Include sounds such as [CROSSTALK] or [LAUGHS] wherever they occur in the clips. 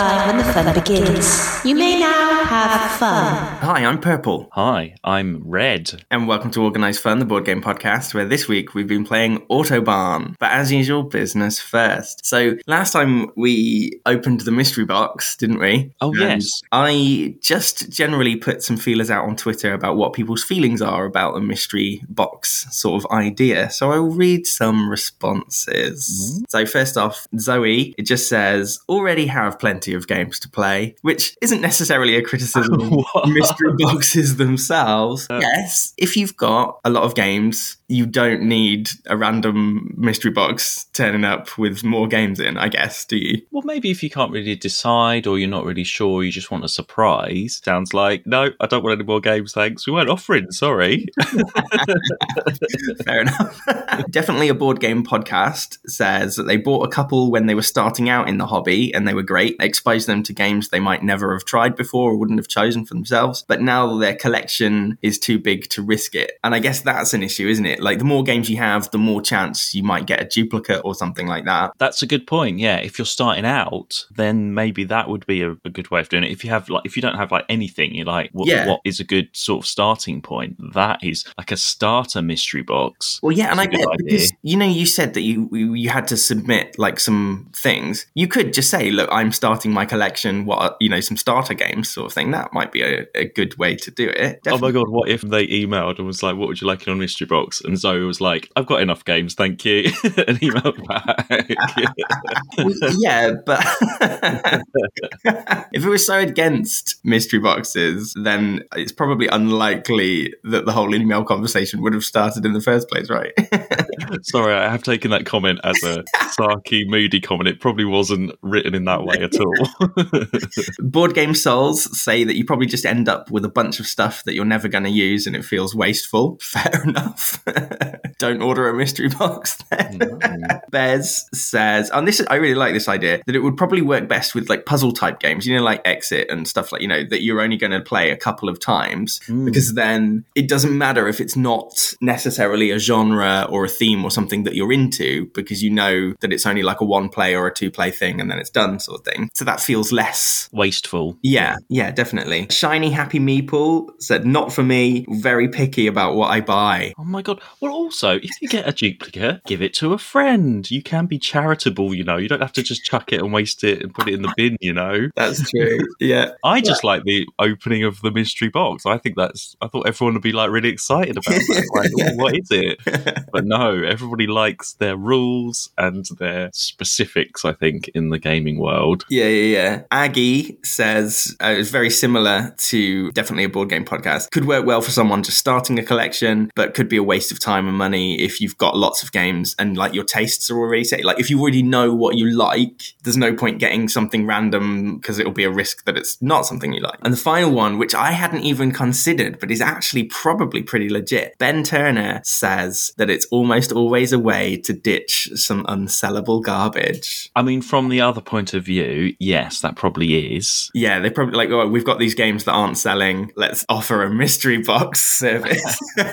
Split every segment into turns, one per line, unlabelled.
time when the fun begins. You may now have fun.
Hi, I'm Purple,
Hi, I'm Red.
and welcome to Organised Fun, the board game podcast, where this week we've been playing Autobahn. But as usual, business first. So last time we opened the mystery box, didn't we?
Oh,
And
yes.
I just generally put some feelers out on Twitter about what people's feelings are about a mystery box sort of idea. So I will read some responses. Mm-hmm. So first off, Zoe, it just says, already have plenty of games to play, which isn't necessarily a criticism [LAUGHS] of
What?
mystery boxes themselves. Uh. yes, if you've got a lot of games, you don't need a random mystery box turning up with more games in, I guess, do you?
Well, maybe if you can't really decide or you're not really sure, you just want a surprise. Sounds like, no, I don't want any more games, thanks. We weren't offering, sorry. [LAUGHS]
Fair enough. [LAUGHS] Definitely a board game podcast says that they bought a couple when they were starting out in the hobby and they were great. They exposed them to games they might never have tried before or wouldn't have chosen for themselves. But now their collection is too big to risk it. And I guess that's an issue, isn't it? Like the more games you have, the more chance you might get a duplicate or something like that.
That's a good point. Yeah, if you're starting out, then maybe that would be a, a good way of doing it. If you have like, if you don't have like anything, you're like, what,
Yeah.
what is a good sort of starting point? That is like a starter mystery box.
Well, yeah, and I
That's
bet
idea.
because you know you said that you you you had to submit like some things. You could just say, "Look, I'm starting my collection. What are, you know, some starter games, sort of thing." That might be a, a good way to do it.
Oh my god, what if they emailed and was like, What would you like in a mystery box? And Zoe was like, I've got enough games, thank you. [LAUGHS] and emailed back.
Well, [LAUGHS] yeah, but [LAUGHS] if it was so against mystery boxes, then it's probably unlikely that the whole email conversation would have started in the first place, right?
Sorry, I have taken that comment as a sarky, moody comment. It probably wasn't written in that way at all. [LAUGHS]
Board Game Souls say that you probably just end up with a bunch of stuff that you're never going to use and it feels wasteful. [LAUGHS] Fair enough. [LAUGHS] Don't order a mystery box then. Bez says, and this is, I really like this idea that it would probably work best with like puzzle type games, you know, like Exit and stuff like, you know, that you're only going to play a couple of times hmm. because then it doesn't matter if it's not necessarily a genre or a theme or something that you're into because you know that it's only like a one play or a two play thing and then it's done sort of thing. So that feels less
Wasteful.
yeah, yeah, definitely. Shiny Happy Meeple said, not for me, very picky about what I buy.
Oh my god. Well, also, if you get a duplicate, give it to a friend. You can be charitable, you know. You don't have to just chuck it and waste it and put it in the [LAUGHS] bin, you know.
That's true. yeah. [LAUGHS]
I just like the opening of the mystery box. I think that's. I thought everyone would be like really excited about that. [LAUGHS] Like, "Oh, what is it? But no, everybody likes their rules and their specifics. I think in the gaming world.
Yeah, yeah, yeah. Aggie says uh, it's very similar to definitely a board game podcast. Could work well for someone just starting a collection, but could be a waste of time and money if you've got lots of games and like your tastes are already set. Like if you already know what you like, there's no point getting something random because it'll be a risk that it's not something you like. And the final one, which I hadn't even considered, but is actually probably pretty legit. Ben Turner says that it's almost always a way to ditch some unsellable garbage.
I mean, from the other point of view, yes, that probably is.
Yeah, they probably like, oh, we've got these games that aren't selling. Let's offer a mystery box [LAUGHS] service. [LAUGHS]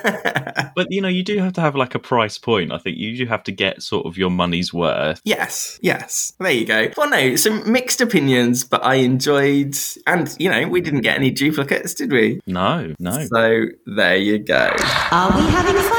But you know, you do have to have like a price point. I think you do have to get sort of your money's worth.
yes, yes. There you go. Well, no, some mixed opinions, but I enjoyed, and you know, we didn't get any duplicates, did we?
No, no.
So there you go.
Are we having fun yet?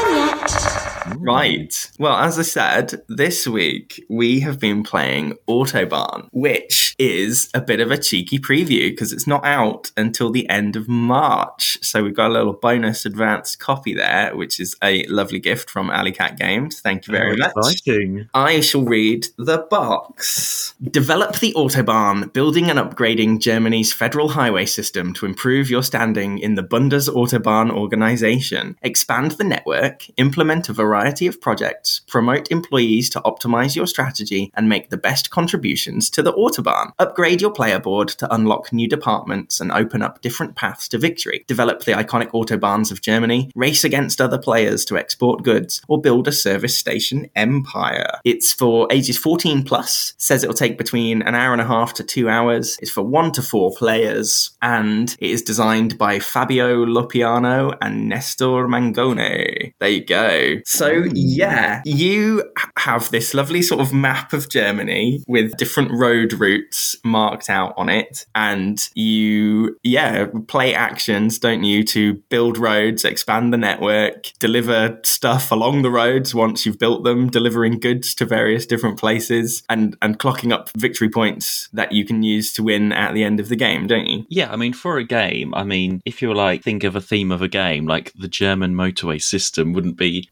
Right. Well, as I said, this week we have been playing Autobahn, which is a bit of a cheeky preview because it's not out until the end of March. So we've got a little bonus advanced copy there, which is a lovely gift from Alley Cat Games. Thank you very
Oh,
much.
Exciting.
I shall read the box. Develop the Autobahn, building and upgrading Germany's federal highway system to improve your standing in the Bundesautobahn organization. Expand the network, implement a variety of projects, promote employees to optimize your strategy, and make the best contributions to the Autobahn. Upgrade your player board to unlock new departments and open up different paths to victory. Develop the iconic Autobahns of Germany, race against other players to export goods, or build a service station empire. It's for ages 14 plus, says it'll take between an hour and a half to two hours. It's for one to four players, and it is designed by Fabio Lopiano and Nestor Mangone. There you go. So, yeah, you have this lovely sort of map of Germany with different road routes marked out on it. And you, yeah, play actions, don't you, to build roads, expand the network, deliver stuff along the roads once you've built them, delivering goods to various different places, and, and clocking up victory points that you can use to win at the end of the game, don't you?
Yeah, I mean, for a game, I mean, if you're like, think of a theme of a game, like the German motorway system wouldn't be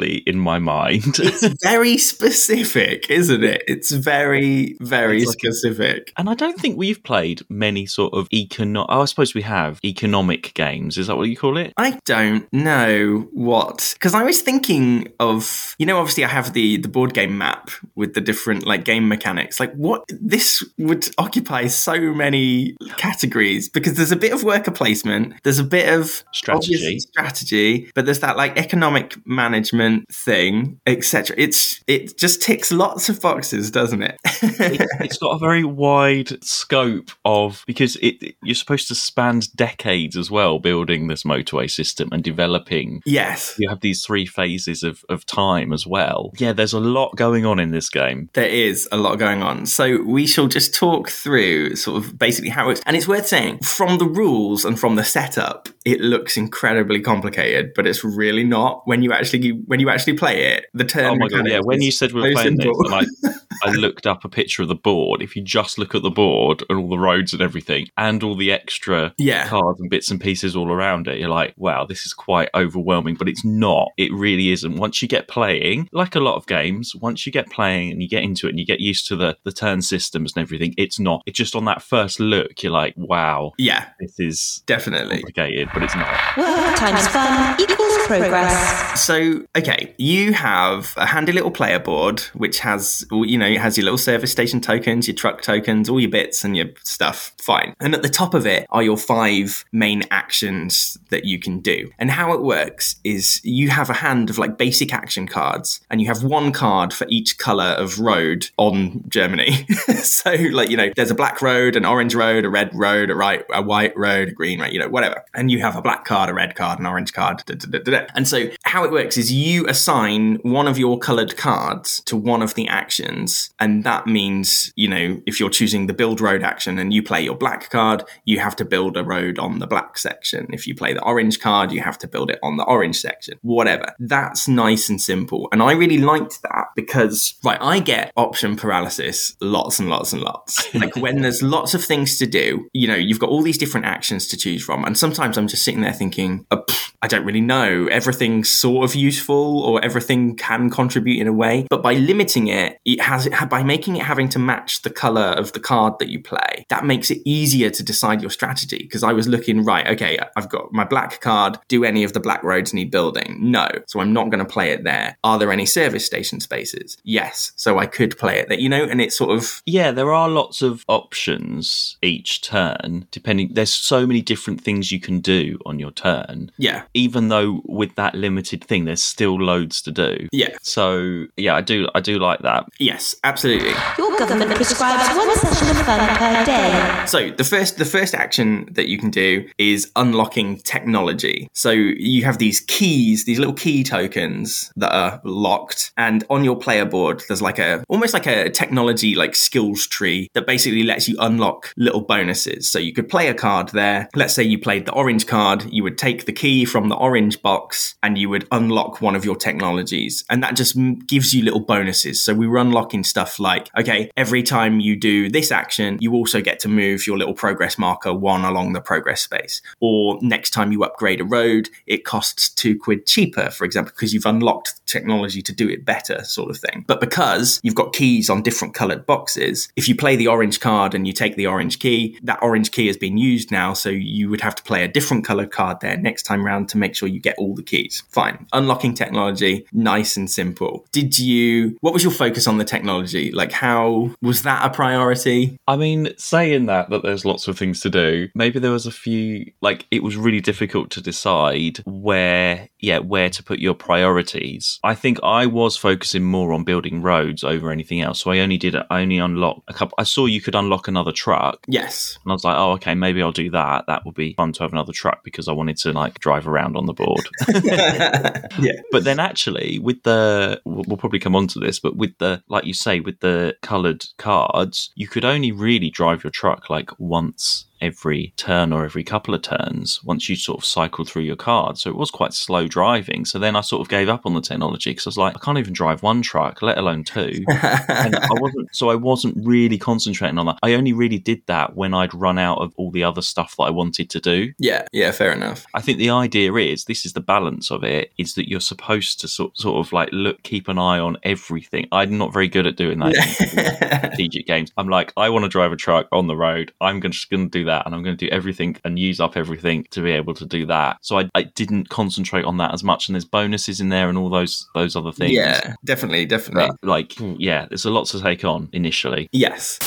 in my mind.
It's [LAUGHS] very specific, isn't it? It's very, very
It's like
specific.
and I don't think we've played many sort of economic. Oh, I suppose we have economic games. Is that what you call it?
I don't know what because I was thinking of you know obviously I have the the board game map with the different like game mechanics like what this would occupy so many categories because there's a bit of worker placement there's a bit of
Strategy.
strategy but there's that like economic management thing etc it's it just ticks lots of boxes doesn't it?
It, [LAUGHS] it's got a very wide scope of because it you're supposed to span decades as well building this motorway system and developing.
Yes.
You have these three phases of, of time as well. Yeah there's a lot going on in this game.
There is a lot going on. So we shall just talk through sort of basically how it's and it's worth saying from the rules and from the setup, it looks incredibly complicated, but it's really not. When you actually when you actually play it. The turn
oh my god yeah when you said we were
so
playing
simple.
this and I, [LAUGHS] I looked up a picture of the board if you just look at the board and all the roads and everything and all the extra
Yeah.
cards and bits and pieces all around it you're like wow this is quite overwhelming but it's not it really isn't once you get playing like a lot of games once you get playing and you get into it and you get used to the the turn systems and everything it's not it's just on that first look you're like wow
yeah,
this is
definitely.
complicated but it's not
Work times fun equals progress.
So, okay, you have a handy little player board which has, you know, it has your little service station tokens, your truck tokens, all your bits and your stuff. Fine. And at the top of it are your five main actions that you can do. And how it works is you have a hand of like basic action cards and you have one card for each color of road on Germany. [LAUGHS] so, like, you know, there's a black road, an orange road, a red road, a right, a white road, a green road, you know, whatever. And you have a black card, a red card, an orange card. da, da, da. And so how it works is you assign one of your colored cards to one of the actions. And that means, you know, if you're choosing the build road action and you play your black card, you have to build a road on the black section. If you play the orange card, you have to build it on the orange section. Whatever. That's nice and simple. And I really liked that because, right, I get option paralysis lots and lots and lots. [LAUGHS] Like when there's lots of things to do, you know, you've got all these different actions to choose from. And sometimes I'm just sitting there thinking, oh, pff, I don't really know. Everything's sort of useful or everything can contribute in a way. But by limiting it, it has by making it having to match the color of the card that you play, that makes it easier to decide your strategy. Because I was looking, right, okay, I've got my black card. Do any of the black roads need building? No. So I'm not going to play it there. Are there any service station spaces? Yes. So I could play it there, you know, and it's sort of
Yeah, there are lots of options each turn, depending. There's so many different things you can do on your turn.
yeah,
Even though with that limited thing, there's still loads to do.
yeah,
So yeah, I do, I do like that.
yes, absolutely.
Your government prescribes one session of fun per day.
So the first the first action that you can do is unlocking technology. So you have these keys, these little key tokens that are locked, and on your player board there's like a almost like a technology like skills tree that basically lets you unlock little bonuses. So you could play a card there. Let's say you played the orange card, you would take the key from the orange box and you would unlock one of your technologies, and that just gives you little bonuses. So we were unlocking stuff like okay, every time you do this action, you also get to move your little progress marker one along the progress space. Or next time you upgrade a road, it costs two quid cheaper, for example, because you've unlocked technology to do it better, sort of thing. But because you've got keys on different colored boxes, if you play the orange card and you take the orange key, that orange key has been used now, so you would have to play a different colored card there next time round to make sure you get all the keys. Fine. Unlocking technology, nice and simple. Did you, what was your focus on the technology? Like, how was that a priority?
I mean, saying that that there's lots of things to do, maybe there was a few like it was really difficult to decide where yeah, where to put your priorities. I think I was focusing more on building roads over anything else. So I only did I only unlocked a couple I saw you could unlock another truck.
Yes.
And I was like, oh, okay, maybe I'll do that. That would be fun to have another truck because I wanted to like drive around on the board. [LAUGHS]
yeah. [LAUGHS]
But then actually, with the, we'll probably come on to this, but with the, like you say, with the coloured cards, you could only really drive your truck like once every turn or every couple of turns once you sort of cycle through your card. So it was quite slow driving. So then I sort of gave up on the technology because I was like, I can't even drive one truck, let alone two. [LAUGHS] and I wasn't, so I wasn't really concentrating on that. I only really did that when I'd run out of all the other stuff that I wanted to do.
yeah, yeah, fair enough.
I think the idea is this is the balance of it is that you're supposed to sort, sort of like look, keep an eye on everything. I'm not very good at doing that in [LAUGHS] strategic games. I'm like, I want to drive a truck on the road. I'm just going to do that and I'm going to do everything and use up everything to be able to do that. So I, I didn't concentrate on that as much. And there's bonuses in there and all those those other things.
yeah, definitely, definitely.
But, like, yeah, there's a lot to take on initially.
Yes.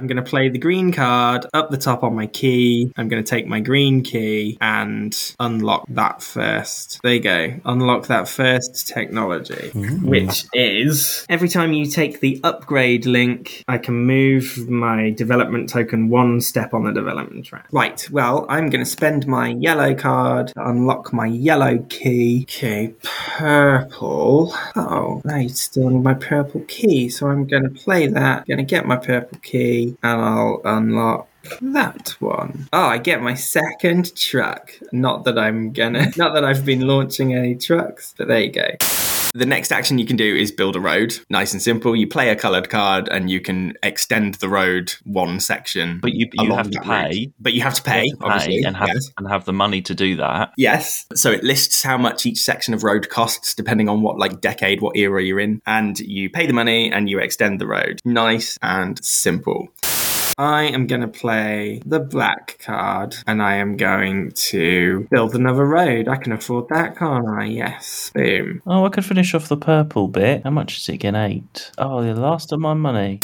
I'm going to play the green card up the top on my key. I'm going to take my green key and unlock that first. There you go. Unlock that first technology, which is every time you take the upgrade link, I can move my development token one step on the development track. Right. Well, I'm going to spend my yellow card unlock my yellow key. Okay. Purple. Oh, I still need my purple key. So I'm going to play that. Going to get my purple key and I'll unlock that one. Oh, I get my second truck. Not that I'm gonna, [LAUGHS] not that I've been launching any trucks, but there you go. The next action you can do is build a road. Nice and simple. You play a coloured card and you can extend the road one section.
But you, you have to
that route.
pay,
But you have to pay,
have to
obviously.
pay and have
yes.
and have the money to do that.
Yes. So it lists how much each section of road costs depending on what like decade, what era you're in. And you pay the money and you extend the road. Nice and simple. I am going to play the black card and I am going to build another road. I can afford that, can't I? Yes. Boom.
Oh, I could finish off the purple bit. How much is it again? Eight. Oh, the last of my money.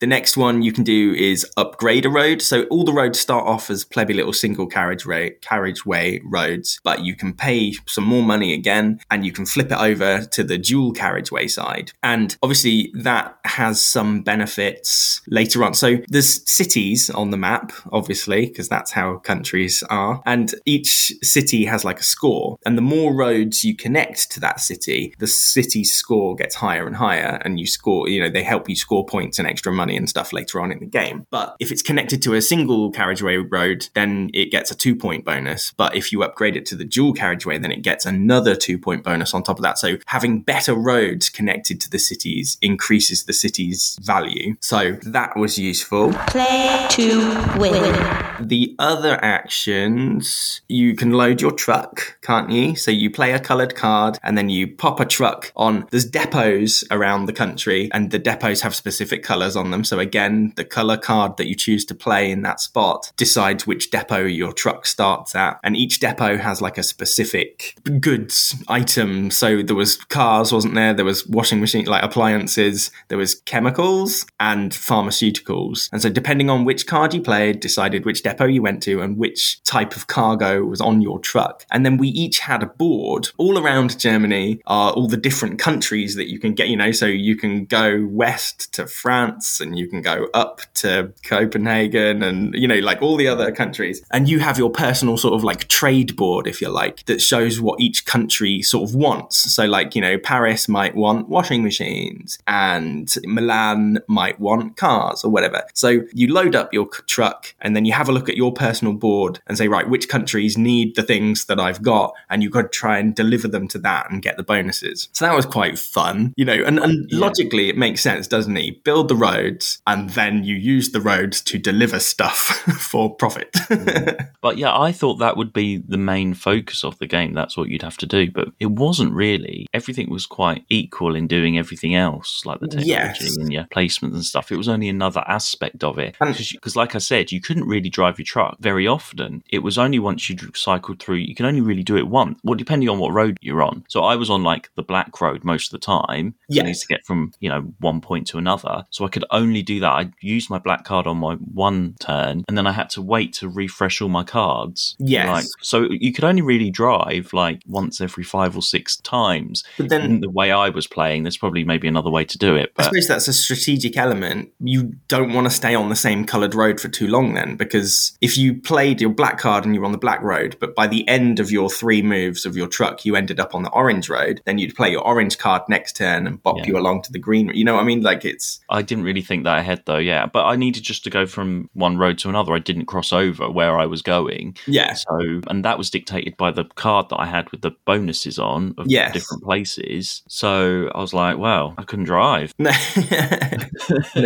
The next one you can do is upgrade a road. So all the roads start off as plebby little single carriage ra- carriageway roads, but you can pay some more money again and you can flip it over to the dual carriageway side. And obviously that has some benefits later on. So there's cities on the map, obviously, because that's how countries are. And each city has like a score. And the more roads you connect to that city, the city's score gets higher and higher. And you score, you know, they help you score points and extra money and stuff later on in the game. But if it's connected to a single carriageway road, then it gets a two point bonus. But if you upgrade it to the dual carriageway, then it gets another two point bonus on top of that. So having better roads connected to the cities increases the city's value. So that was useful.
Play to win.
The other actions, you can load your truck, can't you? So you play a coloured card and then you pop a truck on. There's depots around the country and the depots have specific colours on them. So again, the colour card that you choose to play in that spot decides which depot your truck starts at. And each depot has like a specific goods item. So there was cars, wasn't there? There was washing machine, like appliances. There was chemicals and pharmaceuticals. And so depending on which card you played, decided which depot you went to and which type of cargo was on your truck. And then we each had a board all around Germany are all the different countries that you can get, you know, so you can go west to France and you can go up to Copenhagen and, you know, like all the other countries. And you have your personal sort of like trade board, if you like, that shows what each country sort of wants. So, like, you know, Paris might want washing machines and Milan might want cars or whatever. So you load up your truck and then you have a look at your personal board and say, right, which countries need the things that I've got? And you've got to try and deliver them to that and get the bonuses. So that was quite fun, you know, and, and logically it makes sense, doesn't it? Build the road roads, and then you use the roads to deliver stuff [LAUGHS] for profit. [LAUGHS]
But yeah, I thought that would be the main focus of the game. That's what you'd have to do. But it wasn't really. Everything was quite equal in doing everything else, like the technology
Yes.
and your placements and stuff. It was only another aspect of it. Because, like I said, you couldn't really drive your truck very often. It was only once you cycled through, you can only really do it once. Well, depending on what road you're on. So I was on like the black road most of the time.
Yes.
to get from, you know, one point to another. So I could only do that. I used my black card on my one turn and then I had to wait to refresh all my cards.
Yes.
Like, so you could only really drive like once every five or six times.
but then
the way I was playing, there's probably maybe another way to do it.
I suppose that's a strategic element. You don't want to stay on the same coloured road for too long, then, because if you played your black card and you were on the black road, but by the end of your three moves of your truck, you ended up on the orange road, then you'd play your orange card next turn and bop
Yeah.
you along to the green. You know what I mean? Like it's
I didn't really think that ahead though, yeah. But I needed just to go from one road to another. I didn't cross over where I was going.
yeah,
So, and that was dictated by the card that I had with the bonuses on of
Yes.
different places. So I was like, well, I couldn't drive. [LAUGHS]
no. [LAUGHS]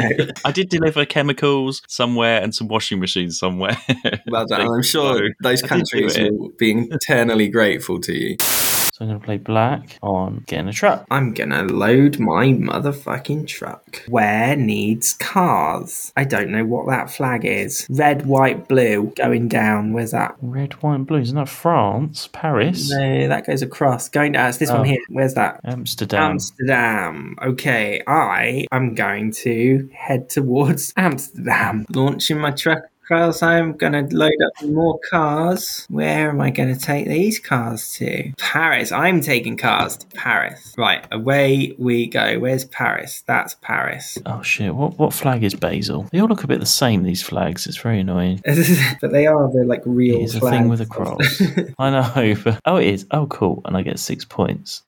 I did deliver chemicals somewhere and some washing machines somewhere.
Well [LAUGHS] done. I'm sure those
I
countries will be eternally grateful to you.
So I'm going to play black on getting a truck.
I'm gonna load my motherfucking truck. Where needs cars? I don't know what that flag is. Red, white, blue going down. Where's that?
Red, white, and blue. Isn't that France? Paris?
No, that goes across. Going down. It's this
Oh.
one here. Where's that?
Amsterdam.
Amsterdam. Okay, I am going to head towards [LAUGHS] Amsterdam. Launching my truck across. I'm going to load up more cars. Where am I going to take these cars to? Paris. I'm taking cars to Paris. Right, away we go. Where's Paris? That's Paris.
Oh shit! What what flag is Basel? They all look a bit the same. These flags. It's very annoying. [LAUGHS]
but they are the like real
It's a thing with a cross. [LAUGHS] I know. But, oh, it is. Oh, cool. And I get six points.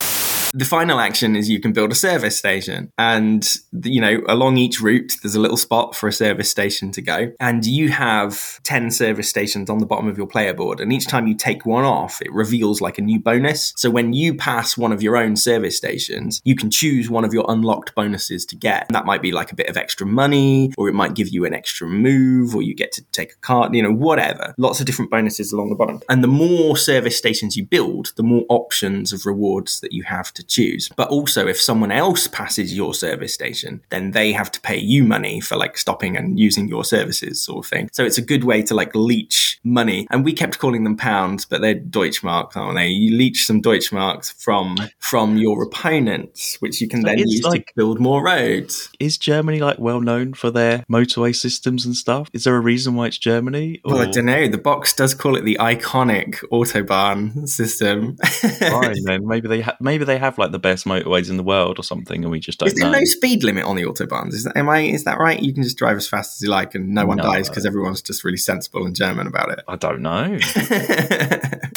The final action is you can build a service station. And, you know, along each route, there's a little spot for a service station to go. And you have 10 service stations on the bottom of your player board. And each time you take one off, it reveals like a new bonus. So when you pass one of your own service stations, you can choose one of your unlocked bonuses to get. And that might be like a bit of extra money, or it might give you an extra move, or you get to take a card, you know, whatever. Lots of different bonuses along the bottom. And the more service stations you build, the more options of rewards that you have to choose. But also, if someone else passes your service station, then they have to pay you money for like stopping and using your services, sort of thing. So it's a good way to like leech money. And we kept calling them pounds, but they're Deutschmarks, aren't they? You leech some Deutschmarks from from your opponents, which you can
So
then use to build more roads.
Is Germany like well known for their motorway systems and stuff? Is there a reason why it's Germany?
Well, I don't know. The box does call it the iconic autobahn system.
Fine, then [LAUGHS] maybe they ha- maybe they have like the best motorways in the world or something, and we just don't
Is there
know.
no speed limit on the autobahns? Is that am I? Is that right? You can just drive as fast as you like, and no one
No.
dies because everyone's just really sensible and German about it.
I don't know. [LAUGHS]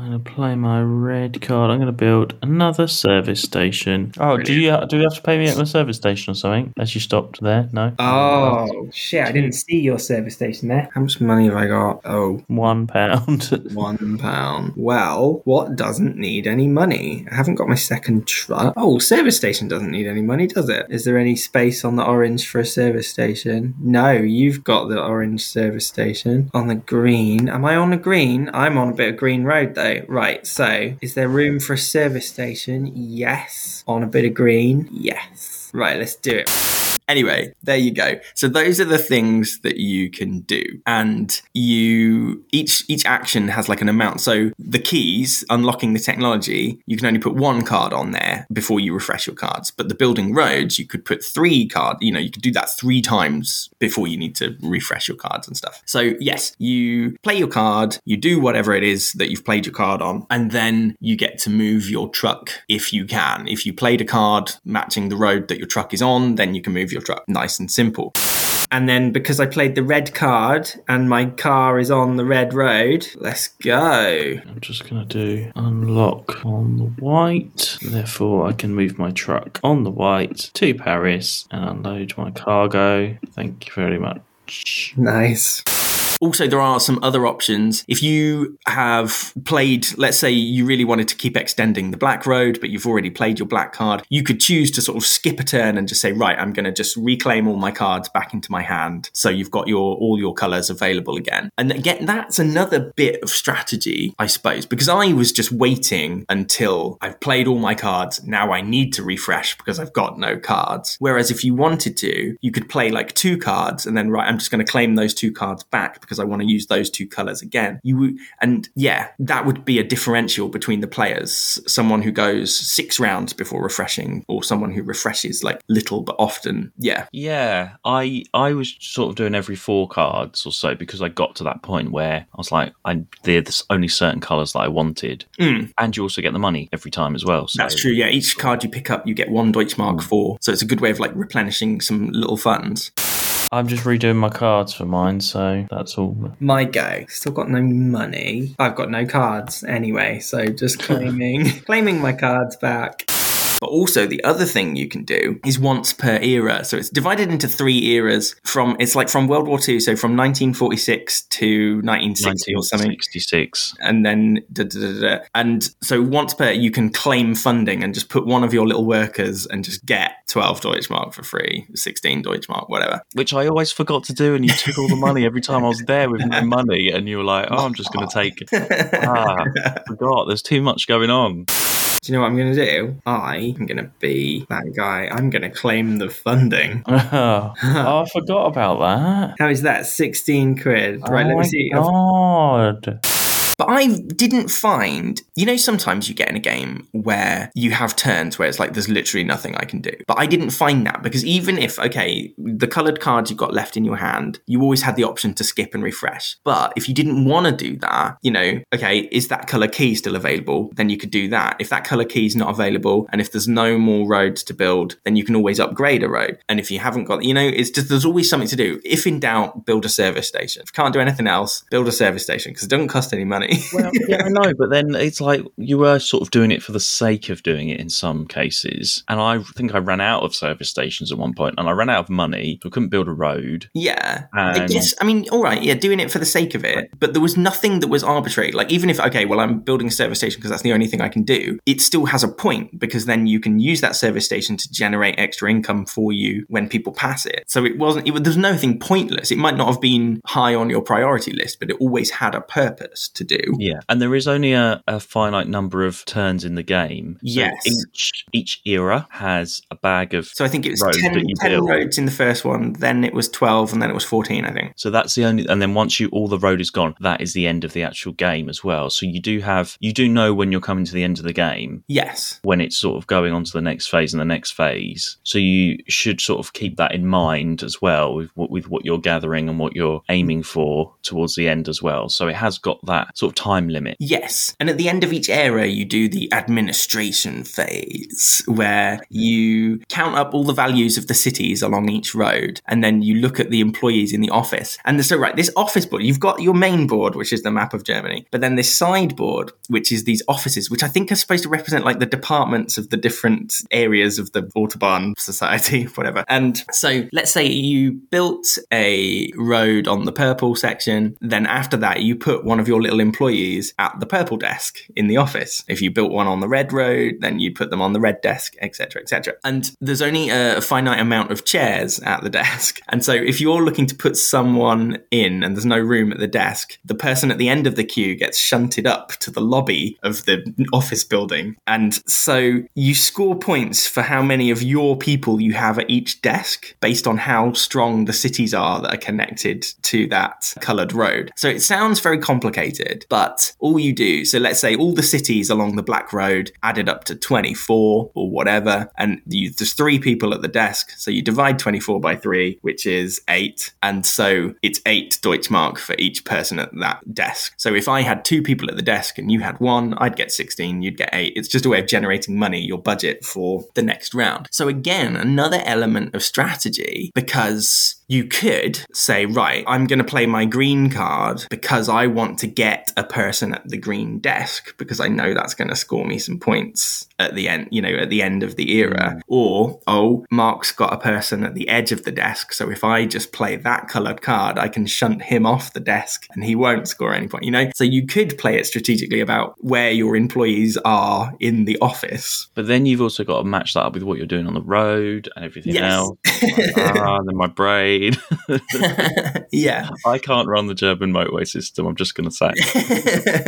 it.
I'm going to play my red card. I'm going to build another service station. Oh, do you do you have to pay me at the service station or something? As you stopped there? No.
oh shit! I didn't see your service station there. How much money have I got? Oh,
One pound. [LAUGHS]
one pound. Well, what doesn't need any money? I haven't got my second truck. Oh, service station doesn't need any money, does it? Is there any space on the orange for a service station? No, you've got the orange service station. On the green, am I on the green? I'm on a bit of green road though. Right, so is there room for a service station? Yes. On a bit of green? Yes. Right, let's do it. Anyway, there you go. So those are the things that you can do. And you each each action has like an amount. So the keys, unlocking the technology, you can only put one card on there before you refresh your cards. But the building roads, you could put three card, you know, you could do that three times before you need to refresh your cards and stuff. So yes, you play your card, you do whatever it is that you've played your card on, and then you get to move your truck if you can. If you played a card matching the road that your truck is on, then you can move your truck. Nice and simple. And then because I played the red card and my car is on the red road, let's go.
I'm just going to do unlock on the white. Therefore, I can move my truck on the white to Paris and unload my cargo. Thank you very much.
Nice. Also, there are some other options. If you have played, let's say you really wanted to keep extending the black road, but you've already played your black card, you could choose to sort of skip a turn and just say, right, I'm going to just reclaim all my cards back into my hand. So you've got your all your colors available again. And again, that's another bit of strategy, I suppose, because I was just waiting until I've played all my cards. Now I need to refresh because I've got no cards. Whereas if you wanted to, you could play like two cards and then, right, I'm just going to claim those two cards back because I want to use those two colors again. You and yeah, that would be a differential between the players. Someone who goes six rounds before refreshing or someone who refreshes like little but often. Yeah.
Yeah, I I was sort of doing every four cards or so because I got to that point where I was like, I there's only certain colours that I wanted,
Mm.
and you also get the money every time as well. So
That's true. Yeah, each card you pick up, you get one Deutschmark for. So it's a good way of like replenishing some little funds.
I'm just redoing my cards for mine, so that's all.
My go. Still got no money. I've got no cards anyway, so just [LAUGHS] claiming claiming my cards back. But also the other thing you can do is once per era. So it's divided into three eras from it's like from World War II, so from 1946 to 1960 or something.
1966.
and then da, da, da, and so once per you can claim funding and just put one of your little workers and just get 12 Deutschmark for free 16 Deutschmark whatever
Which I always forgot to do, and you took all the money every time I was there with no money, and you were like, "Oh, I'm just going to take." [LAUGHS] Ah, I forgot. There's too much going on.
Do you know what I'm going to do? I am going to be that guy. I'm going to claim the funding. [LAUGHS]
Oh, I forgot about that.
how is that? 16 quid. Right
oh
let me oh see
God.
But I didn't find, you know, sometimes you get in a game where you have turns where it's like there's literally nothing I can do. But I didn't find that because even if, okay, the coloured cards you've got left in your hand, you always had the option to skip and refresh. But if you didn't want to do that, you know, okay, is that colour key still available? Then you could do that. If that colour key is not available and if there's no more roads to build, then you can always upgrade a road. And if you haven't got, you know, it's just there's always something to do. If in doubt, build a service station. If you can't do anything else, build a service station because it doesn't cost any money. [LAUGHS]
Well, yeah, I know, but then it's like you were sort of doing it for the sake of doing it in some cases. And I think I ran out of service stations at one point, and I ran out of money, so I couldn't build a road.
Yeah. I guess, I mean, all right, yeah, doing it for the sake of it, but there was nothing that was arbitrary. Like, even if, okay, well, I'm building a service station because that's the only thing I can do, it still has a point because then you can use that service station to generate extra income for you when people pass it. So it wasn't, it, there's nothing pointless. It might not have been high on your priority list, but it always had a purpose to do.
Yeah, and there is only a, a finite number of turns in the game. So
Yes.
each each era has a bag of.
So I think it was 10, 10 roads in the first one, then it was 12, and then it was 14, I think.
So that's the only, and then once you all the road is gone, that is the end of the actual game as well. So you do have, you do know when you're coming to the end of the game,
Yes.
when it's sort of going on to the next phase and the next phase. So you should sort of keep that in mind as well with with what you're gathering and what you're aiming for towards the end as well. So it has got that sort of time limit.
Yes. And at the end of each era, you do the administration phase where you count up all the values of the cities along each road and then you look at the employees in the office. And so, right, this office board, you've got your main board, which is the map of Germany, but then this sideboard, which is these offices, which I think are supposed to represent like the departments of the different areas of the Autobahn Society, [LAUGHS] whatever. And so let's say you built a road on the purple section, then after that, you put one of your little employees at the purple desk in the office. If you built one on the red road, then you put them on the red desk, etc., etc. And there's only a finite amount of chairs at the [LAUGHS] desk. And so if you're looking to put someone in and there's no room at the desk, the person at the end of the queue gets shunted up to the lobby of the office building. And so you score points for how many of your people you have at each desk based on how strong the cities are that are connected to that coloured road. So it sounds very complicated, but all you do, so let's say all the cities along the Black Road added up to 24 or whatever, and you, there's three people at the desk. So you divide 24 by three, which is eight. And so it's eight Deutschmark for each person at that desk. So if I had two people at the desk and you had one, I'd get 16, you'd get eight. It's just a way of generating money, your budget for the next round. So again, another element of strategy because you could say, right, I'm going to play my green card because I want to get a person at the green desk because I know that's going to score me some points at the end, you know, at the end of the era. Or, oh, Mark's got a person at the edge of the desk. So if I just play that colored card, I can shunt him off the desk and he won't score any point, you know? So you could play it strategically about where your employees are in the office.
But then you've also got to match that up with what you're doing on the road and everything
Yes.
else. ah, then [LAUGHS] my [LAUGHS]
yeah.
I can't run the German motorway system. I'm just going to say,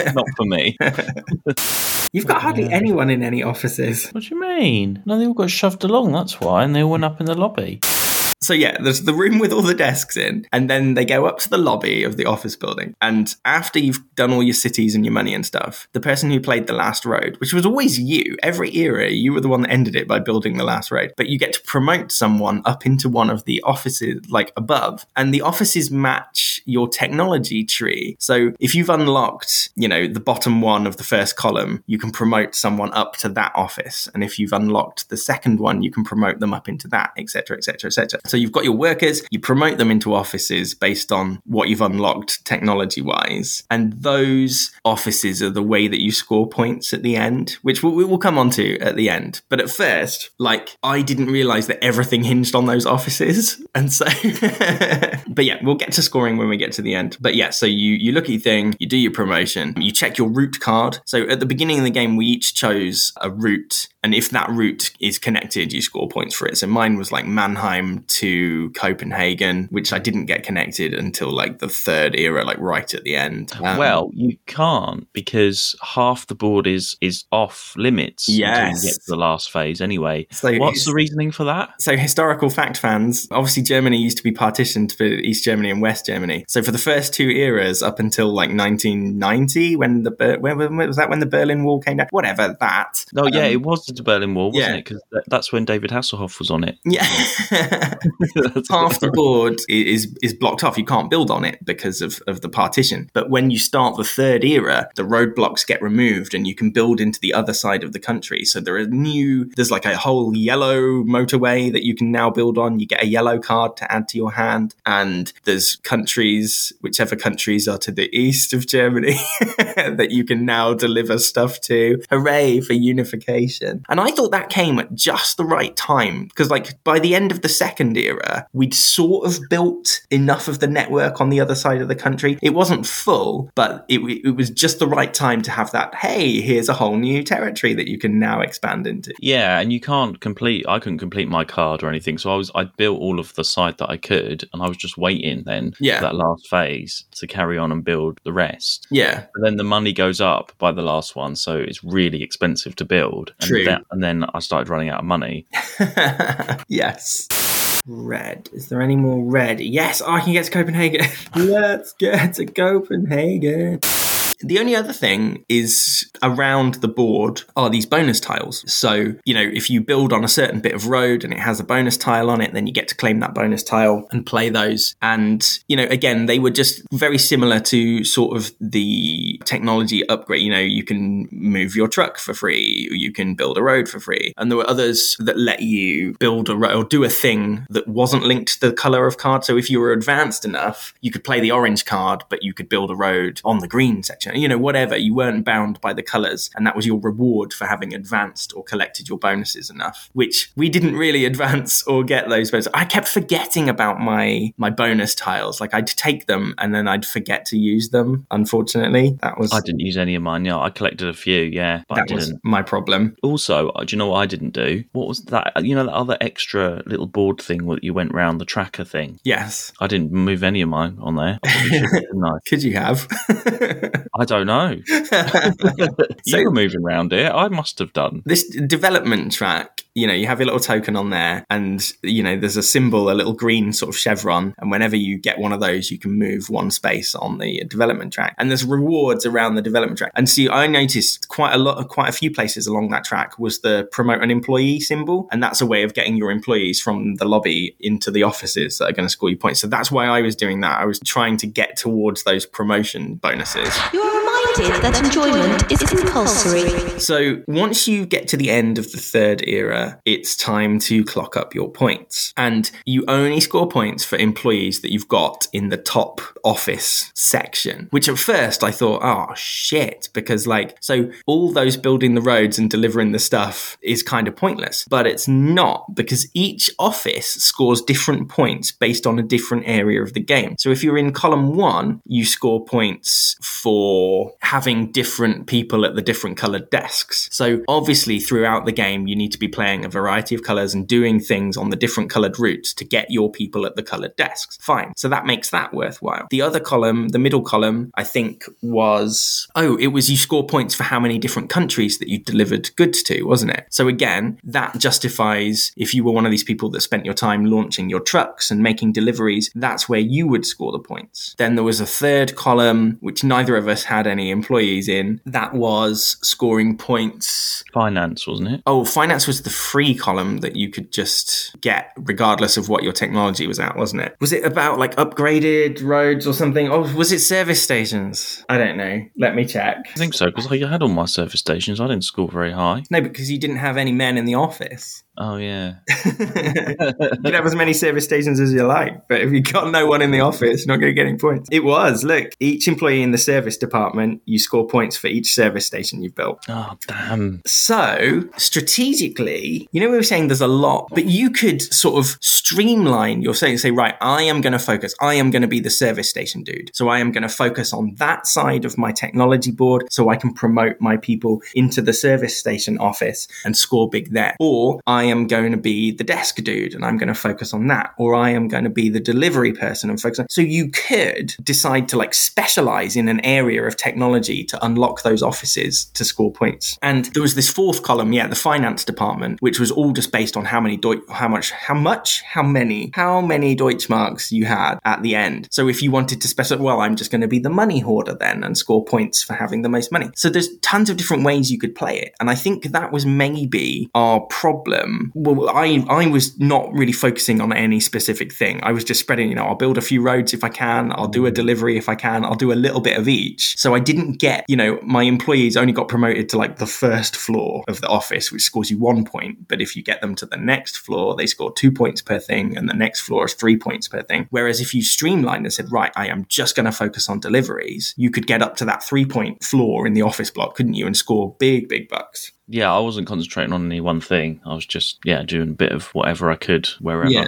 [LAUGHS] not for me. [LAUGHS]
You've got hardly anyone in any offices.
What do you mean? No, they all got shoved along. That's why, and they all went up in the lobby.
So yeah, there's the room with all the desks in, and then they go up to the lobby of the office building. And after you've done all your cities and your money and stuff, the person who played the last road, which was always you, every era, you were the one that ended it by building the last road. But you get to promote someone up into one of the offices, like above, and the offices match your technology tree. So if you've unlocked, you know, the bottom one of the first column, you can promote someone up to that office. And if you've unlocked the second one, you can promote them up into that, etc., etc., etc. So you've got your workers, you promote them into offices based on what you've unlocked technology wise. And those offices are the way that you score points at the end, which we will come on to at the end. But at first, like, I didn't realize that everything hinged on those offices. [LAUGHS] And so, [LAUGHS] but yeah, we'll get to scoring when we get to the end. But yeah, so you, you look at your thing, you do your promotion, you check your route card. So at the beginning of the game, we each chose a route. And if that route is connected, you score points for it. So mine was like Mannheim to Copenhagen, which I didn't get connected until like the third era, like right at the end. Um,
well, you can't because half the board is is off limits until
Yes.
you get to the last phase anyway.
So
What's the reasoning for that?
So, historical fact fans, obviously, Germany used to be partitioned for East Germany and West Germany. So, for the first two eras, up until like 1990, when the when, was that? When the Berlin Wall came down? Whatever that.
No, yeah,
Um,
it was the Berlin Wall, wasn't
yeah.
it? Because that's when David Hasselhoff was on it.
yeah. [LAUGHS] Half the board is is blocked off. You can't build on it because of, of the partition. But when you start the third era, the roadblocks get removed and you can build into the other side of the country. So there are new. There's like a whole yellow motorway that you can now build on. You get a yellow card to add to your hand, and there's countries, whichever countries are to the east of Germany, [LAUGHS] that you can now deliver stuff to. Hooray for unification! And I thought that came at just the right time because, like, by the end of the second era, we'd sort of built enough of the network on the other side of the country. It wasn't full, but it, it was just the right time to have that. Hey, here's a whole new territory that you can now expand into.
Yeah, and you can't complete. I couldn't complete my card or anything, so I was. I built all of the side that I could, and I was just waiting then
Yeah.
for that last phase to carry on and build the rest.
Yeah,
But then the money goes up by the last one, so it's really expensive to build. And
True.
Then- and then I started running out of money. [LAUGHS]
yes. Red. Is there any more red? Yes, I can get to Copenhagen. [LAUGHS] Let's get to Copenhagen. The only other thing is around the board are these bonus tiles. So, you know, if you build on a certain bit of road and it has a bonus tile on it, then you get to claim that bonus tile and play those. And, you know, again, they were just very similar to sort of the technology upgrade. You know, you can move your truck for free, you can build a road for free. And there were others that let you build a road or do a thing that wasn't linked to the color of card. So if you were advanced enough, you could play the orange card, but you could build a road on the green section. You know, whatever. You weren't bound by the colors. And that was your reward for having advanced or collected your bonuses enough, which we didn't really [LAUGHS] advance or get those bonuses. I kept forgetting about my my bonus tiles. Like I'd take them and then I'd forget to use them. Unfortunately, that was
I didn't use any of mine. Yeah, I collected a few. Yeah, but I
that
didn't.
was my problem.
Also, uh, do you know what I didn't do? What was that? You know that other extra little board thing that you went round the tracker thing.
Yes.
I didn't move any of mine on there. I should [LAUGHS] didn't I?
Could you have? [LAUGHS]
I don't know. [LAUGHS] [LAUGHS] You were moving around it. I must have done.
this development track, you know, you have your little token on there, and you know, there's a symbol, a little green sort of chevron, and whenever you get one of those, you can move one space on the development track. And there's rewards around the development track. And see, I noticed quite a lot, of quite a few places along that track was the promote an employee symbol, and that's a way of getting your employees from the lobby into the offices that are going to score you points. So that's why I was doing that. I was trying to get towards those promotion bonuses.
That enjoyment is compulsory.
So once you get to the end of the third era, it's time to clock up your points. And you only score points for employees that you've got in the top office section, which at first I thought, oh shit, because like, so all those building the roads and delivering the stuff is kind of pointless. But it's not because each office scores different points based on a different area of the game. So if you're in column one, you score points for having different people at the different colored desks. So obviously throughout the game, you need to be playing a variety of colors and doing things on the different colored routes to get your people at the colored desks. Fine. So that makes that worthwhile. The other column, the middle column, I think was, oh, it was you score points for how many different countries that you delivered goods to, wasn't it? So again, that justifies if you were one of these people that spent your time launching your trucks and making deliveries, that's where you would score the points. Then there was a third column, which neither of us had any employees in, that was scoring points.
Finance, wasn't it?
Oh, finance was the free column that you could just get regardless of what your technology was at, wasn't it? Was it about like upgraded roads or something? Oh, was it service stations? I don't know. Let me check.
I think so because I had all my service stations. I didn't score very high.
No, because you didn't have any men in the office.
Oh yeah. [LAUGHS]
you can have as many service stations as you like, but if you've got no one in the office, you're not going to get any points. It was. Look, each employee in the service department, you score points for each service station you've built.
Oh damn.
So, strategically, you know, we were saying there's a lot, but you could sort of streamline your saying, say, right, I am going to focus, I am going to be the service station dude. So, I am going to focus on that side of my technology board so I can promote my people into the service station office and score big there. Or I am going to be the desk dude and I'm going to focus on that. Or I am going to be the delivery person and focus on. So, you could decide to like specialize in an area of technology to unlock those offices to score points. And there was this fourth column, yeah, the finance department, which was all just based on how many Deutsch, how much, how much, how many, how many Deutschmarks you had at the end. So if you wanted to specify, well, I'm just going to be the money hoarder then and score points for having the most money. So there's tons of different ways you could play it. And I think that was maybe our problem. Um, well, I, I was not really focusing on any specific thing. I was just spreading, you know, I'll build a few roads if I can. I'll do a mm. delivery if I can. I'll do a little bit of each. So I didn't get, you know, my employees only got promoted to like the first floor of the office, which scores you one point. But if you get them to the next floor, they score two points per thing, and the next floor is three points per thing. Whereas if you streamlined and said, right, I am just going to focus on deliveries, you could get up to that three point floor in the office block, couldn't you, and score big, big bucks.
Yeah, I wasn't concentrating on any one thing. I was just yeah doing a bit of whatever I could wherever.
Yeah.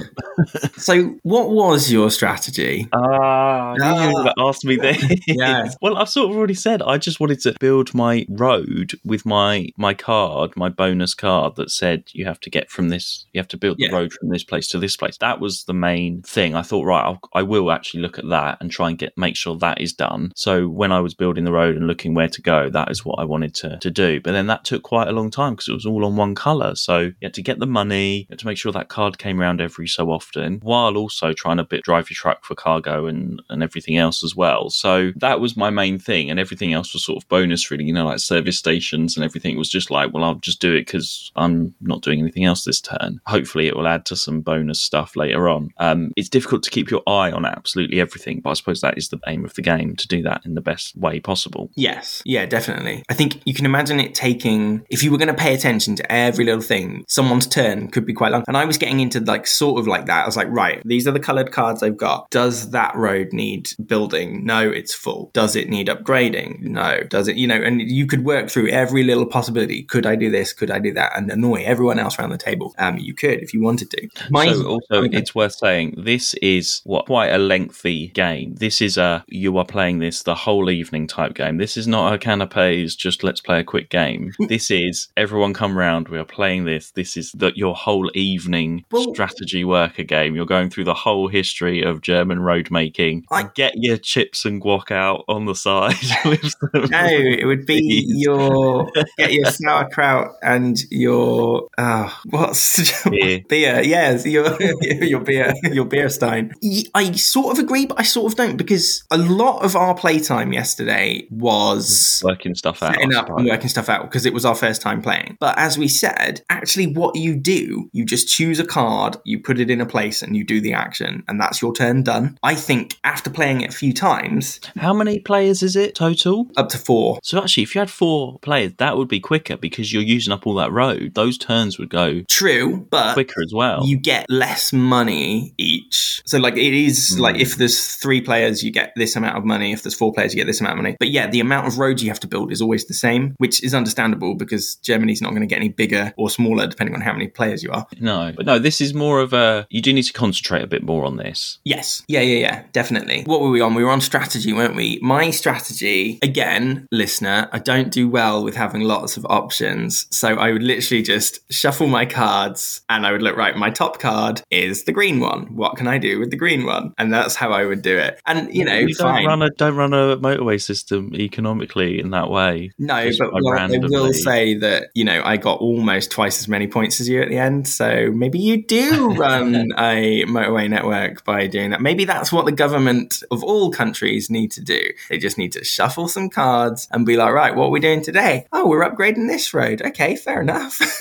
so, what was your strategy?
Ah, you asked me this. [LAUGHS]
Yeah.
well, I've sort of already said I just wanted to build my road with my my card, my bonus card that said you have to get from this, you have to build
Yeah.
the road from this place to this place. That was the main thing. I thought, right, I'll, I will actually look at that and try and get make sure that is done. So when I was building the road and looking where to go, that is what I wanted to to do. But then that took quite a long time because it was all on one color. So you had to get the money, you had to make sure that card came around every so often, while also trying to bit drive your truck for cargo and and everything else as well. So that was my main thing, and everything else was sort of bonus, really. You know, like service stations and everything was just like, well, I'll just do it because I'm not doing anything else this turn. Hopefully, it will add to some bonus stuff later on. Um, it's difficult to keep your eye on absolutely everything, but I suppose that is the aim of the game to do that in the best way possible.
Yes. Yeah, definitely. I think you can imagine it taking, if you were going to pay attention to every little thing, someone's turn could be quite long. And I was getting into like sort of like that. I was like, right, these are the colored cards I've got. Does that road need building? No, it's full. Does it need upgrading? No. Does it, you know, and you could work through every little possibility. Could I do this? Could I do that? And annoy everyone else around the table. Um, you could if you wanted to. My-
so also,
Okay.
it's worth saying this is what quite a lengthy game. This is a you are playing this the whole evening type game. This is not a canapes. Just let's play a quick game. this is everyone come round. We are playing this. This is the, your whole evening
Well-
strategy worker game. You're going through the whole history of German road making.
I-
Get your chips and guac out on the side. [LAUGHS]
No, it would be
Please.
your [LAUGHS] get your sauerkraut and your uh, what's [LAUGHS]
Beer.
beer. Yes, your your beer, your beer stein. I sort of agree, but I sort of don't because a lot of our playtime yesterday was
working stuff out.
setting up and working stuff out because it was our first first time playing. But as we said, actually, what you do, you just choose a card, you put it in a place, and you do the action, and that's your turn done. I think after playing it a few times,
How many players is it total?
up to four.
So actually, if you had four players, that would be quicker because you're using up all that road. Those turns would go
True, but
quicker as well.
you get less money each. So like it is hmm. like if there's three players, you get this amount of money. If there's four players, you get this amount of money. But yeah, the amount of roads you have to build is always the same, which is understandable because Germany's not going to get any bigger or smaller depending on how many players you are.
no, but no, this is more of a. You do need to concentrate a bit more on this.
Yes. Yeah, yeah, yeah, definitely. What were we on? We were on strategy, weren't we? My strategy, again, listener, I don't do well with having lots of options. So I would literally just shuffle my cards and I would look, right, my top card is the green one. What can I do with the green one? And that's how I would do it. And, you know,
you don't
fine.
run a don't run a motorway system economically in that way.
No, but I will
randomly.
That you know I got almost twice as many points as you at the end. So maybe you do [LAUGHS] run a motorway network by doing that. Maybe that's what the government of all countries need to do. They just need to shuffle some cards and be like, right, what are we doing today? Oh, we're upgrading this road. Okay, fair enough. [LAUGHS]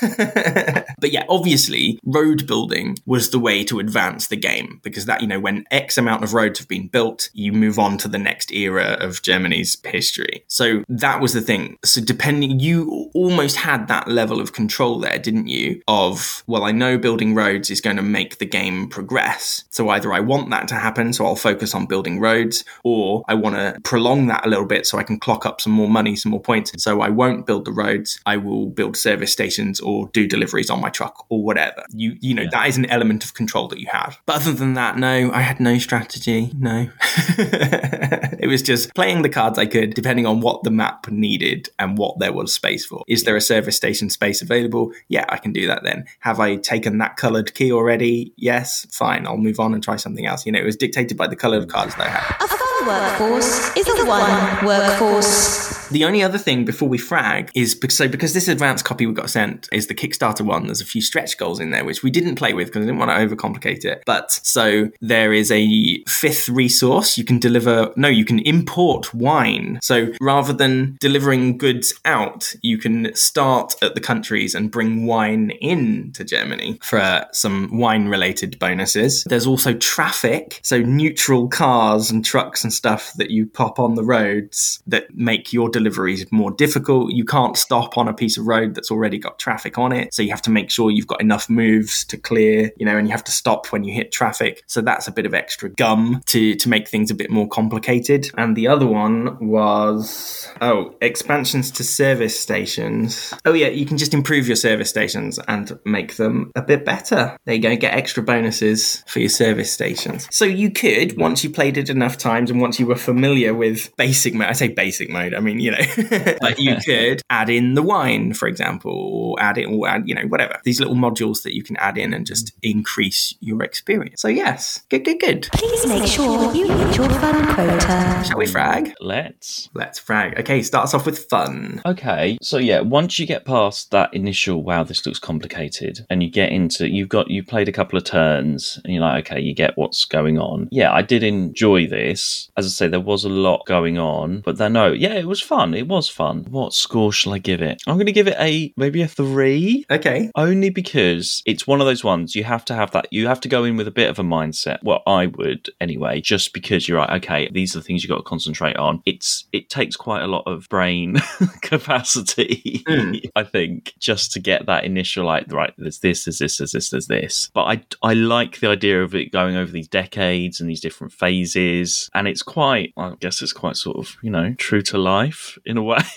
but yeah, obviously, road building was the way to advance the game because that you know when X amount of roads have been built, you move on to the next era of Germany's history. So that was the thing. So depending, you almost had that level of control there, didn't you? Of, well, I know building roads is going to make the game progress. So either I want that to happen, so I'll focus on building roads, or I want to prolong that a little bit so I can clock up some more money, some more points. So I won't build the roads. I will build service stations or do deliveries on my truck or whatever. You, you know, that is an element of control that you have. But other than that, no, I had no strategy. No. [LAUGHS] it was just playing the cards I could, depending on what the map needed and what there was space for. Is there a service station space available? Yeah, I can do that then. Have I taken that colored key already? Yes, fine. I'll move on and try something else. You know, it was dictated by the color of cards that I had.
Fun workforce is a one workforce.
The only other thing before we frag is because, so because this advanced copy we got sent is the Kickstarter one. There's a few stretch goals in there which we didn't play with because I didn't want to overcomplicate it. But so there is a fifth resource. You can deliver. No, you can import wine. So rather than delivering goods out, you can start at the countries and bring wine in to Germany for some wine related bonuses. There's also traffic, so neutral cars and trucks and stuff that you pop on the roads that make your deliveries more difficult. You can't stop on a piece of road that's already got traffic on it, so you have to make sure you've got enough moves to clear, you know, and you have to stop when you hit traffic. So that's a bit of extra gum to to make things a bit more complicated. And the other one was oh, expansions to service stations. Oh yeah, you can just improve your service stations and make them a bit better. There you go, get extra bonuses for your service stations. So you could, once you played it enough times and once you were familiar with basic mode, I say basic mode, I mean, you know, [LAUGHS] but you [LAUGHS] could add in the wine, for example, or add it, or add, you know, whatever. These little modules that you can add in and just increase your experience. So yes, good, good, good.
Please make sure you hit your fun quota.
Shall we frag?
Let's.
Let's frag. Okay, starts off with fun.
Okay, so yeah, once you get past that initial wow, this looks complicated, and you get into you've got you played a couple of turns, and you're like, okay, you get what's going on. Yeah, I did enjoy this. As I say, there was a lot going on, but then no, yeah, it was fun. It was fun. What score shall I give it? I'm going to give it a maybe a three.
Okay.
Only because it's one of those ones you have to have that. You have to go in with a bit of a mindset. Well, I would anyway, just because you're like, okay, these are the things you got to concentrate on. It's it takes quite a lot of brain [LAUGHS] capacity,
Mm.
I think, just to get that initial like, right, there's this, there's this, there's this, there's this. But I I like the idea of it going over these decades and these different phases, and it's quite, I guess, it's quite sort of you know true to life in a way. [LAUGHS]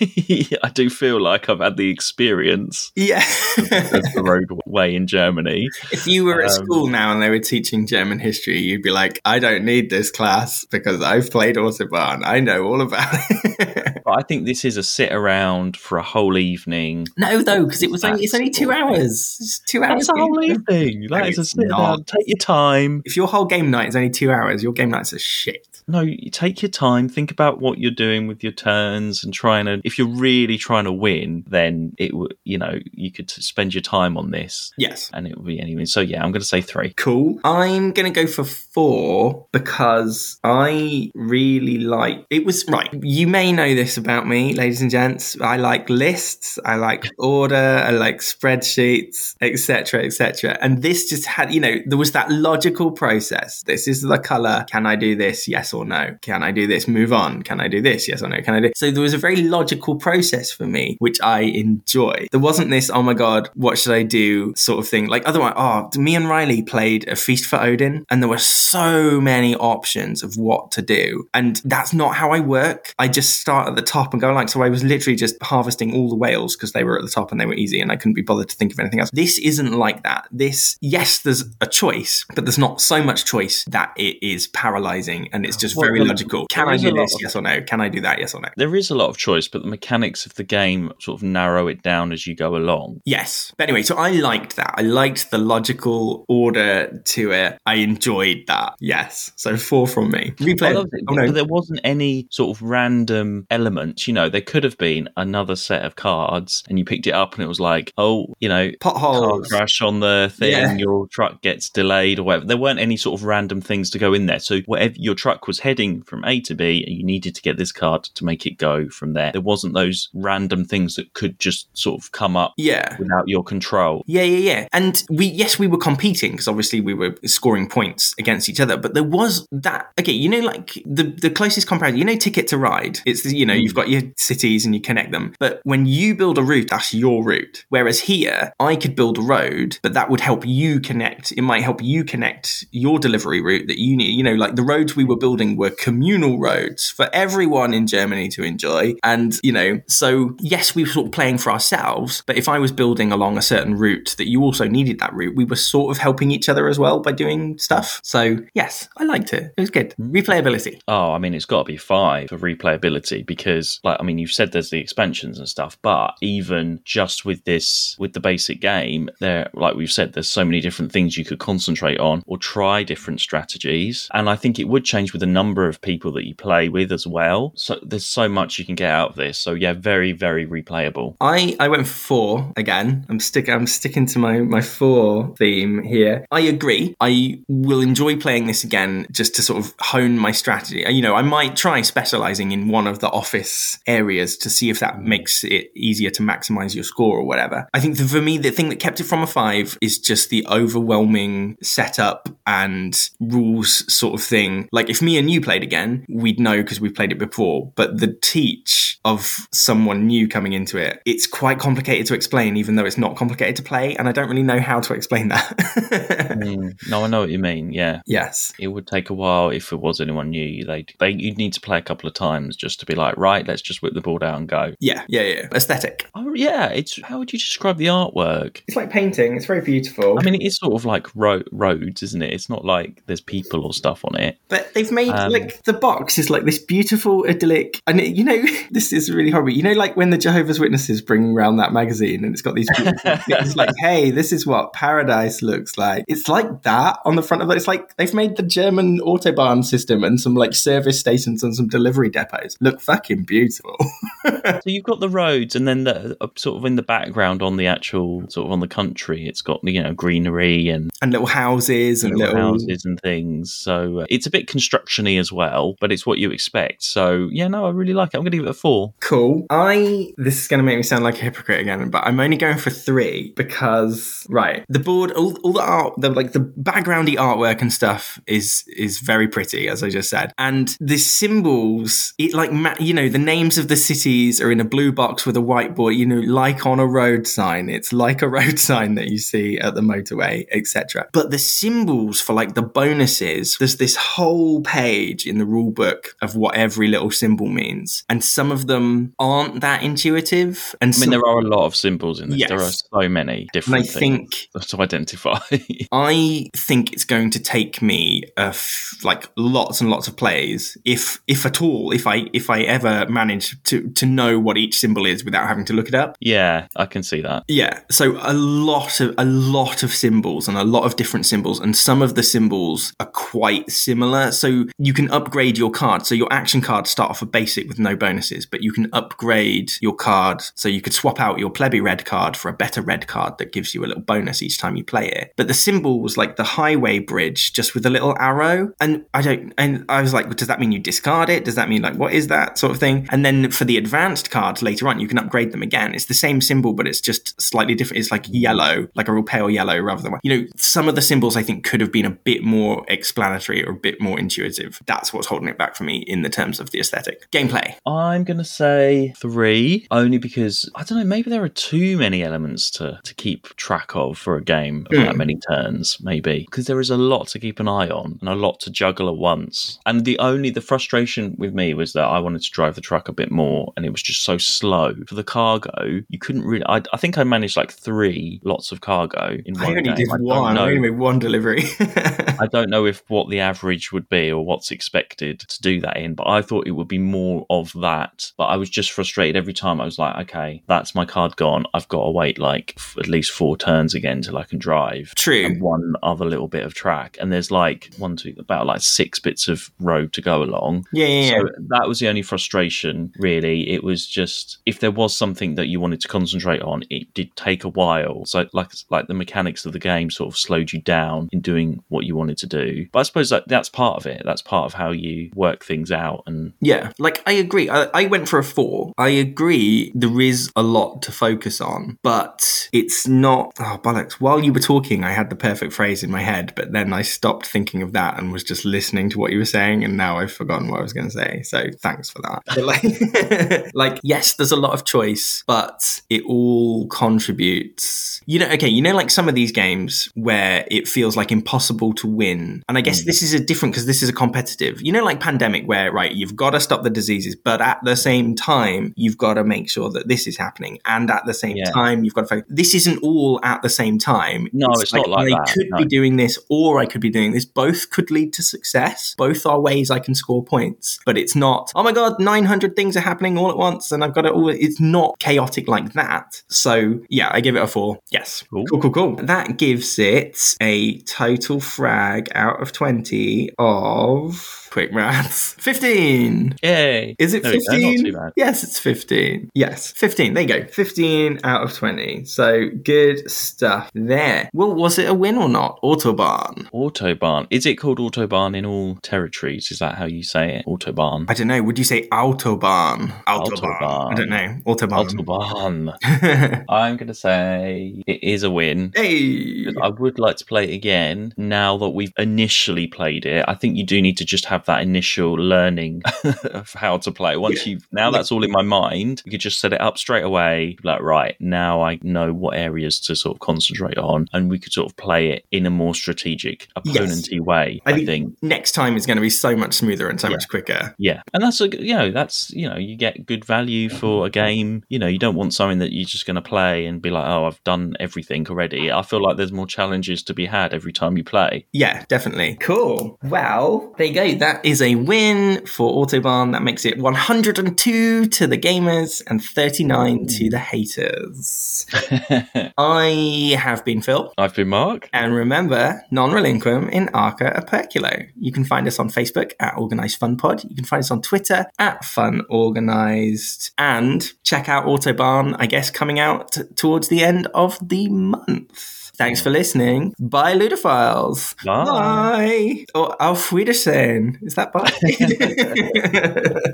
I do feel like I've had the experience
Yeah.
of the roadway [LAUGHS] in Germany.
if you were at
Um,
school now and they were teaching German history, you'd be like, I don't need this class because I've played Autobahn. I know all about it. [LAUGHS]
But I think this is a sit around for a whole evening.
no, though, because it was only it's only two hours. It's two hours.
That's a whole evening.
No,
That is a sit down. Take your time.
If your whole game night is only two hours, your game night's a shit.
No, you take your time. Think about what you're doing with your turns and trying to. If you're really trying to win, then it would. You know, you could spend your time on this,
Yes.
and it would be anyway. So yeah, I'm going to say three.
Cool. I'm going to go for four because I really like it. Was right. You may know this about me, ladies and gents. I like lists. I like order. I like spreadsheets, etc., etc. And this just had, you know, there was that logical process. This is the color. Can I do this? Yes or no? Can I do this? Move on. Can I do this? Yes or no? Can I do? So there was a very logical process for me, which I enjoy. There wasn't this, oh my god, what should I do? Sort of thing. Like otherwise, oh, me and Riley played a feast for Odin, and there were so many options of what to do, and that's not how I work. I just start at the top and go like. So I was literally just harvesting all the whales because they were at the top and they were easy, and I couldn't be bothered to think of anything else. This isn't like that. This, yes, there's a choice, but there's not so much choice that it is paralyzing, and it's just
Well,
very logical. Can I do this?
of-
Yes or no? Can I do that? Yes or no?
There is a lot of choice, but the mechanics of the game sort of narrow it down as you go along.
Yes. But anyway, so I liked that. I liked the logical order to it. I enjoyed that. Yes. So four from me. Replay.
Well, there-
oh, no.
But there wasn't any sort of random element. You know, there could have been another set of cards, and you picked it up, and it was like, oh, you know, car
Potholes.
crash on the thing,
Yeah.
your truck gets delayed or whatever. There weren't any sort of random things to go in there. So whatever your truck was heading from A to B, and you needed to get this card to make it go from there. There wasn't those random things that could just sort of come up
Yeah.
without your control.
Yeah, yeah, yeah. And we, yes, we were competing because obviously we were scoring points against each other. But there was that. Okay, you know, like the the closest comparison. You know, Ticket to Ride. It's you know, you've mm. got your cities and you connect them. But when you build a route, that's your route. Whereas here, I could build a road, but that would help you connect. It might help you connect your delivery route that you need. You know, like the roads we were building were communal roads for everyone in Germany to enjoy. And you know, so yes, we were sort of playing for ourselves. But if I was building along a certain route that you also needed that route, we were sort of helping each other as well by doing stuff. So yes, I liked it. It was good. Replayability.
Oh, I mean, it's got to be five for replayability because, like, I mean, you've said there's the expansions and stuff, but even just with this, with the basic game, there, like we've said, there's so many different things you could concentrate on or try different strategies. And I think it would change with the number of people that you play with as well. So there's so much you can get out of this. So yeah, very, very replayable.
I, I went for four again. I'm stick I'm sticking to my, my four theme here. I agree. I will enjoy playing this again just to sort of hone my strategy. You know, I might try specializing in one of the office areas to see if that makes it easier to maximize your score or whatever. I think the, for me the thing that kept it from a five is just the overwhelming setup and rules sort of thing. Like if me and you played again, we'd know because we've played it before. But the teach of someone new coming into it, it's quite complicated to explain, even though it's not complicated to play. And I don't really know how to explain that. [LAUGHS]
Mm, no, I know what you mean. Yeah.
yes.
It would take a while if it was anyone new. They, they, you'd need to play a couple of times just to be like, right, let's just whip the ball out and go.
Yeah, yeah, yeah. Aesthetic.
Yeah, it's how would you describe the artwork?
It's like painting. It's very beautiful.
I mean, it is sort of like ro- roads, isn't it? It's not like there's people or stuff on it.
But they've made
Um,
like the box is like this beautiful idyllic, and it, you know [LAUGHS] this is really horrible. You know, like when the Jehovah's Witnesses bring around that magazine, and it's got these. Beautiful, [LAUGHS] it's like, hey, this is what paradise looks like. It's like that on the front of it. It's like they've made the German autobahn system and some like service stations and some delivery depots look fucking beautiful. [LAUGHS]
So you've got the roads, and then the sort of in the background on the actual sort of on the country, it's got you know greenery and
and little houses and
little
little,
houses and things. So uh, it's a bit constructiony as well, but it's what you expect. So yeah, no, I really like it. I'm going to give it a four.
Cool. I this is going to make me sound like a hypocrite again, but I'm only going for three because right, the board, all, all the art, the like the backgroundy artwork and stuff is is very pretty, as I just said, and the symbols, it like you know the names of the cities are in a blue box with a white whiteboard, you know, like on a road sign. It's like a [LAUGHS] road sign that you see at the motorway, etc. But the symbols for like the bonuses, there's this whole page in the rule book of what every little symbol means, and some of them aren't that intuitive. And
I mean, there are a lot of symbols in this. Yes. There are so many
and
different
I
things
think [LAUGHS]
to identify. [LAUGHS]
I think it's going to take me f- like lots and lots of plays, if if at all, if I if I ever manage to to know what each symbol is without having to look it up.
yeah, I can see that.
Yeah, so a lot of a lot of symbols and a lot of different symbols, and some of the symbols are quite similar. So you can upgrade your card. So your action cards start off a basic with no bonuses, but you can upgrade your card. So you could swap out your plebby red card for a better red card that gives you a little bonus each time you play it. But the symbol was like the highway bridge, just with a little arrow, and I don't. And I was like, does that mean you discard it? Does that mean like what is that sort of thing? And then for the advanced cards later on, you can upgrade them again. It's the same symbol, but it's just slightly different. It's like yellow, like a real pale yellow rather than white. You know, some of the symbols I think could have been a bit more explanatory or a bit more intuitive. That's what's holding it back for me in the terms of the aesthetic. Gameplay.
I'm gonna say three, only because I don't know. Maybe there are too many elements to to keep track of for a game of that
Hmm.
many turns. Maybe because there is a lot to keep an eye on and a lot to juggle at once. And the only the frustration with me was that I wanted to drive the truck a bit more, and it was just so slow for the cargo. You couldn't really. I, I think I managed like three lots of cargo in one
I only did
I
one.
know.
I only made one delivery. [LAUGHS]
I don't know if what the average would be or what's expected to do that in, but I thought it would be more of that. But I was just frustrated every time. I was like, okay, that's my card gone. I've got to wait like f- at least four turns again till I can drive.
True.
And one other little bit of track, and there's like one, two, about like six bits of road to go along.
Yeah, yeah, yeah.
That was the only frustration, really. It was just if there was something that you wanted to concentrate on, did take a while. So like like the mechanics of the game sort of slowed you down in doing what you wanted to do. But I suppose that that's part of it. That's part of how you work things out. And
Yeah, like I agree. I, I went for a four. I agree there is a lot to focus on, but it's not. Oh, bollocks. While you were talking, I had the perfect phrase in my head, but then I stopped thinking of that and was just listening to what you were saying, and now I've forgotten what I was going to say. So thanks for that. Like, [LAUGHS] like, yes, there's a lot of choice, but it all contributes. You know, okay, you know, like some of these games where it feels like impossible to win. And I guess mm. this is a different because this is a competitive. You know, like pandemic, where right, you've got to stop the diseases, but at the same time, you've got to make sure that this is happening, and at the same
Yeah.
time, you've got to. Focus. This isn't all at the same time.
No, it's not like
I
that,
could
no.
be doing this, or I could be doing this. Both could lead to success. Both are ways I can score points, but it's not. Oh my god, nine hundred things are happening all at once, and I've got it oh, all. It's not chaotic like that. So yeah, I give it a four. Yes,
Cool.
cool, cool, cool. That gives it a total frag out of twenty of quick maths [LAUGHS] fifteen.
yay!
Is it
There we go, not
15?
too.
Yes, it's 15. Yes, 15. There you go. 15 out of 20. So good stuff there. Well, was it a win or not? Autobahn.
Autobahn. Is it called Autobahn in all territories? Is that how you say it? Autobahn.
I don't know. Would you say Autobahn?
Autobahn.
I don't know. Autobahn.
Autobahn. [LAUGHS] I'm going to say it is a win.
hey.
I would like to play it again now that we've initially played it. I think you do need to just have that initial learning [LAUGHS] of how to play. Once
Yeah.
you've now that's all in my mind, you could just set it up straight away. Like, right, now I know what areas to sort of concentrate on, and we could sort of play it in a more strategic, opponenty way.
I
I,
think-
think.
Next time is going to be so much smoother and so
Yeah.
much quicker.
Yeah, and that's a you know that's you know you get good value for a game. You know you don't want something that you're just going to play and be like, oh, I've done everything already. I feel like there's more challenges to be had every time you play.
Yeah, definitely. Cool. Well, there you go. That is a win for Autobahn. That makes it 102 to the gamers and 39 to the haters. [LAUGHS] I have been Phil.
I've been Mark.
And remember, non relinquum in Arca Aperculo. You can find us on Facebook at Organised Fun Pod. You can find us on Twitter at Fun Organised. And check out Autobahn, I guess, coming out t- towards the end of the month. Thanks for listening. Bye, Ludophiles.
Bye.
Bye. Oh, or Auf Wiedersehen. Is that bye? [LAUGHS]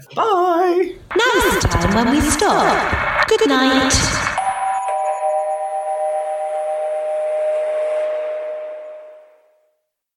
[LAUGHS] bye.
Now's the time when we stop. Good night.